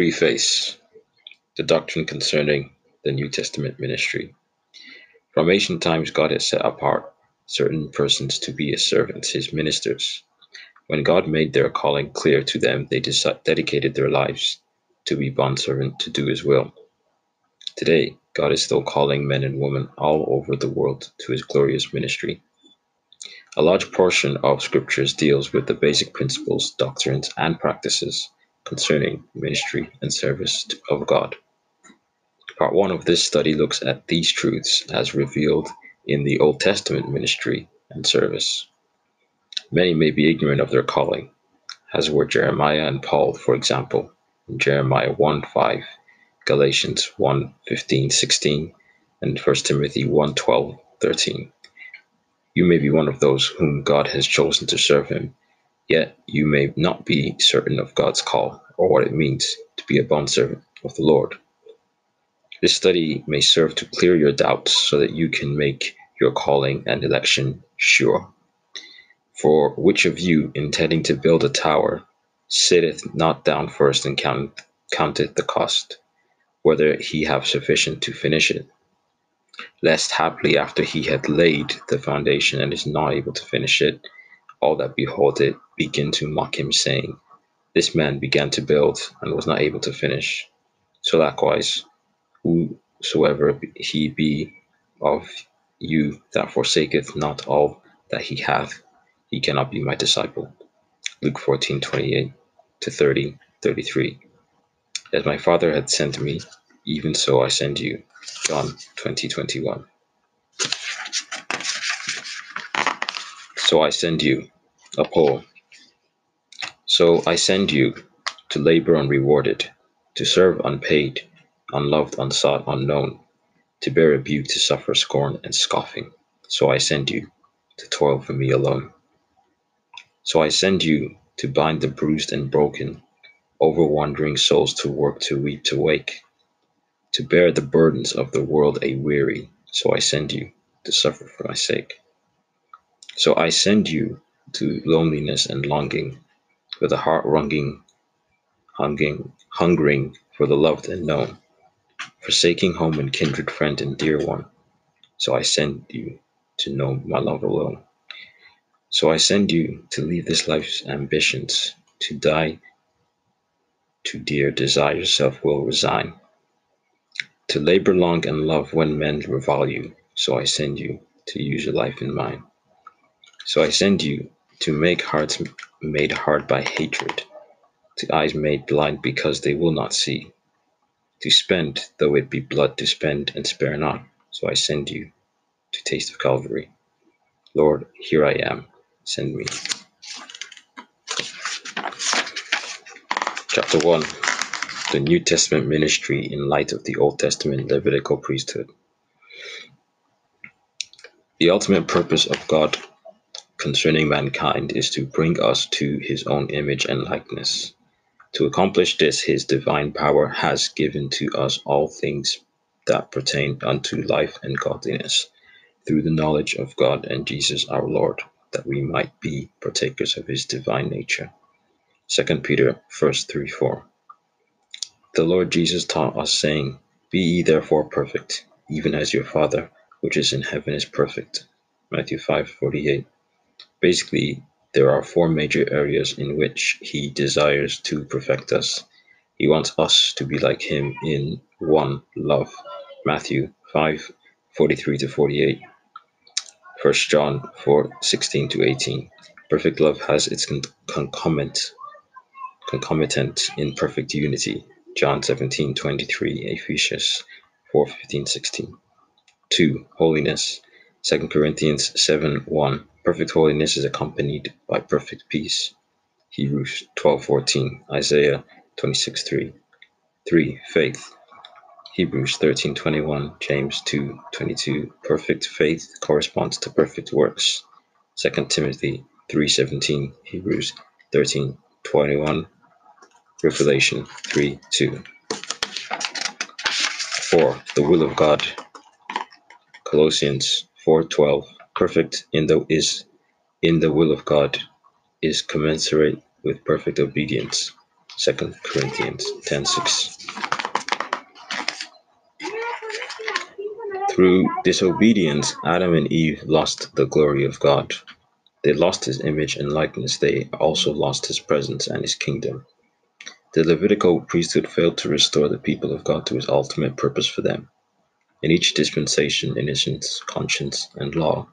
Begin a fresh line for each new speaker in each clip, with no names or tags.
Preface The Doctrine Concerning the New Testament Ministry. From ancient times, God has set apart certain persons to be His servants, His ministers. When God made their calling clear to them, they dedicated their lives to be bondservant to do His will. Today, God is still calling men and women all over the world to His glorious ministry. A large portion of scriptures deals with the basic principles, doctrines, and practices concerning ministry and service of God. Part 1 of this study looks at these truths as revealed in the Old Testament ministry and service. Many may be ignorant of their calling, as were Jeremiah and Paul, for example, in Jeremiah 1 5, Galatians 1 15 16, and 1 Timothy 1 12 13. You may be one of those whom God has chosen to serve Him Yet you may not be certain of God's call or what it means to be a bondservant of the Lord. This study may serve to clear your doubts so that you can make your calling and election sure. For which of you, intending to build a tower, sitteth not down first and count, counteth the cost, whether he have sufficient to finish it? Lest haply after he had laid the foundation and is not able to finish it, all that behold it begin to mock him, saying, This man began to build and was not able to finish. So likewise, whosoever he be of you that forsaketh not all that he hath, he cannot be my disciple. Luke 14 28 to 30 33. As my Father had sent me, even so I send you. John 20 21. So I send you a poem. So I send you to labor unrewarded, to serve unpaid, unloved, unsought, unknown, to bear rebuke, to suffer scorn and scoffing. So I send you to toil for me alone. So I send you to bind the bruised and broken, over wandering souls to work, to weep, to wake, to bear the burdens of the world a weary. So I send you to suffer for my sake. So I send you to loneliness and longing, with a heart wrunging, hungering, hungering for the loved and known, forsaking home and kindred friend and dear one. So I send you to know my love alone. So I send you to leave this life's ambitions, to die to dear desires self will resign, to labor long and love when men revile you. So I send you to use your life in mine. So I send you to make hearts made hard by hatred, to eyes made blind because they will not see, to spend, though it be blood, to spend and spare not. So I send you to taste of Calvary. Lord, here I am. Send me. Chapter 1 The New Testament Ministry in Light of the Old Testament Levitical Priesthood. The ultimate purpose of God concerning mankind is to bring us to his own image and likeness. To accomplish this, his divine power has given to us all things that pertain unto life and godliness, through the knowledge of God and Jesus our Lord, that we might be partakers of his divine nature. 2 Peter 1 3 4. The Lord Jesus taught us, saying, Be ye therefore perfect, even as your Father which is in heaven is perfect. Matthew 5 48. Basically, there are four major areas in which he desires to perfect us. He wants us to be like him in 1. Love. Matthew 5 43 to 48. 1 John 4 16 to 18. Perfect love has its concomitant, concomitant in perfect unity. John 17 23. Ephesians 4 15 16. 2. Holiness. 2 Corinthians 7 1. Perfect holiness is accompanied by perfect peace. Hebrews 12:14, Isaiah 26:3. 3. Faith. Hebrews 13:21, James 2:22. Perfect faith corresponds to perfect works. 2 Timothy 3:17, Hebrews 13:21, Revelation 3:2. 4. The will of God. Colossians 4:12 perfect in the is in the will of God is commensurate with perfect obedience. 2 Corinthians 10 6. Through disobedience, Adam and Eve lost the glory of God. They lost his image and likeness. They also lost his presence and his kingdom. The Levitical priesthood failed to restore the people of God to his ultimate purpose for them. In each dispensation, innocence, conscience, and law,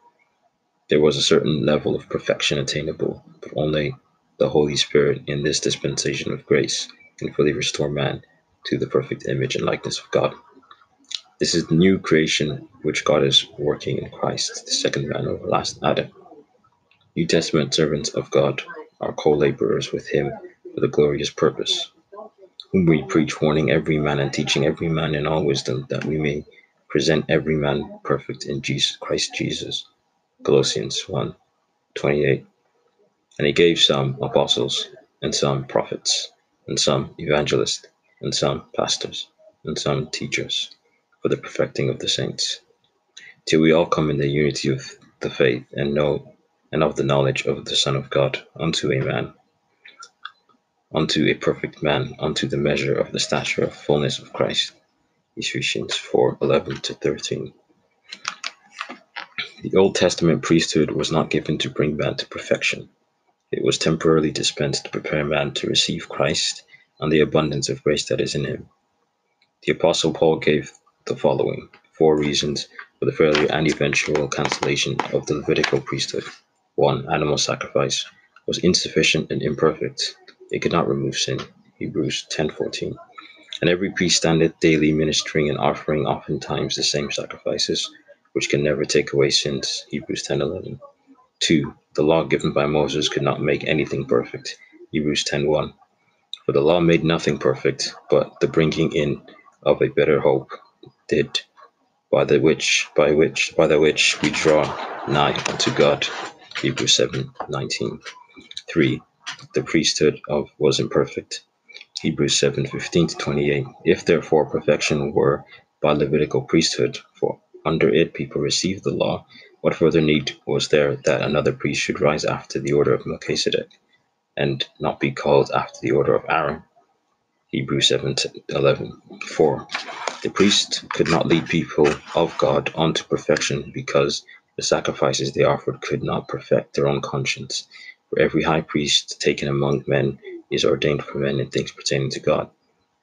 there was a certain level of perfection attainable, but only the Holy Spirit in this dispensation of grace can fully restore man to the perfect image and likeness of God. This is the new creation which God is working in Christ, the second man or last Adam. New Testament servants of God are co laborers with him for the glorious purpose, whom we preach, warning every man and teaching every man in all wisdom, that we may present every man perfect in Jesus Christ Jesus. Colossians 1 28. And he gave some apostles, and some prophets, and some evangelists, and some pastors, and some teachers, for the perfecting of the saints, till we all come in the unity of the faith and know and of the knowledge of the Son of God, unto a man, unto a perfect man, unto the measure of the stature of fullness of Christ. Ephesians 4 11 to 13. The Old Testament priesthood was not given to bring man to perfection. It was temporarily dispensed to prepare man to receive Christ and the abundance of grace that is in him. The Apostle Paul gave the following four reasons for the failure and eventual cancellation of the Levitical priesthood. 1. Animal sacrifice was insufficient and imperfect. It could not remove sin. Hebrews 10:14. And every priest standeth daily ministering and offering oftentimes the same sacrifices, which can never take away sins. Hebrews 10:11. 2. The law given by Moses could not make anything perfect. Hebrews 10:1. For the law made nothing perfect, but the bringing in of a better hope did, by the which by which by the which we draw nigh unto God. Hebrews 7:19. 3. The priesthood of was imperfect. Hebrews 7:15 to 28. If therefore perfection were by Levitical priesthood, for under it people received the law, what further need was there that another priest should rise after the order of Melchizedek, and not be called after the order of Aaron? Hebrews 7:11. 4. The priest could not lead people of God unto perfection because the sacrifices they offered could not perfect their own conscience. For every high priest taken among men is ordained for men in things pertaining to God,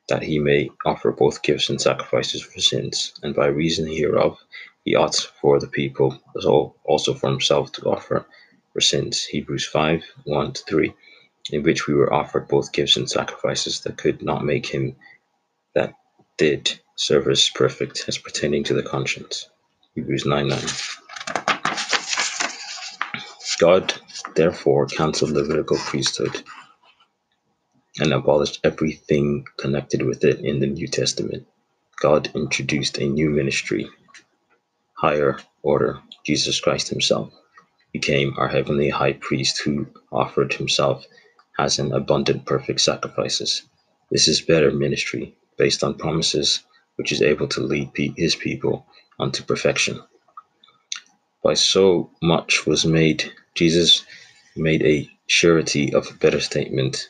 that he may offer both gifts and sacrifices for sins, and by reason hereof he ought for the people as also for himself to offer for sins. Hebrews 5 1 3, in which we were offered both gifts and sacrifices that could not make him that did service perfect as pertaining to the conscience. Hebrews 9 9. God therefore cancelled the Levitical priesthood and abolished everything connected with it in the New Testament. God introduced a new ministry, higher order. Jesus Christ Himself became our heavenly high priest who offered Himself as an abundant, perfect sacrifices. This is better ministry based on promises, which is able to lead His people unto perfection. By so much was made, Jesus made a surety of a better statement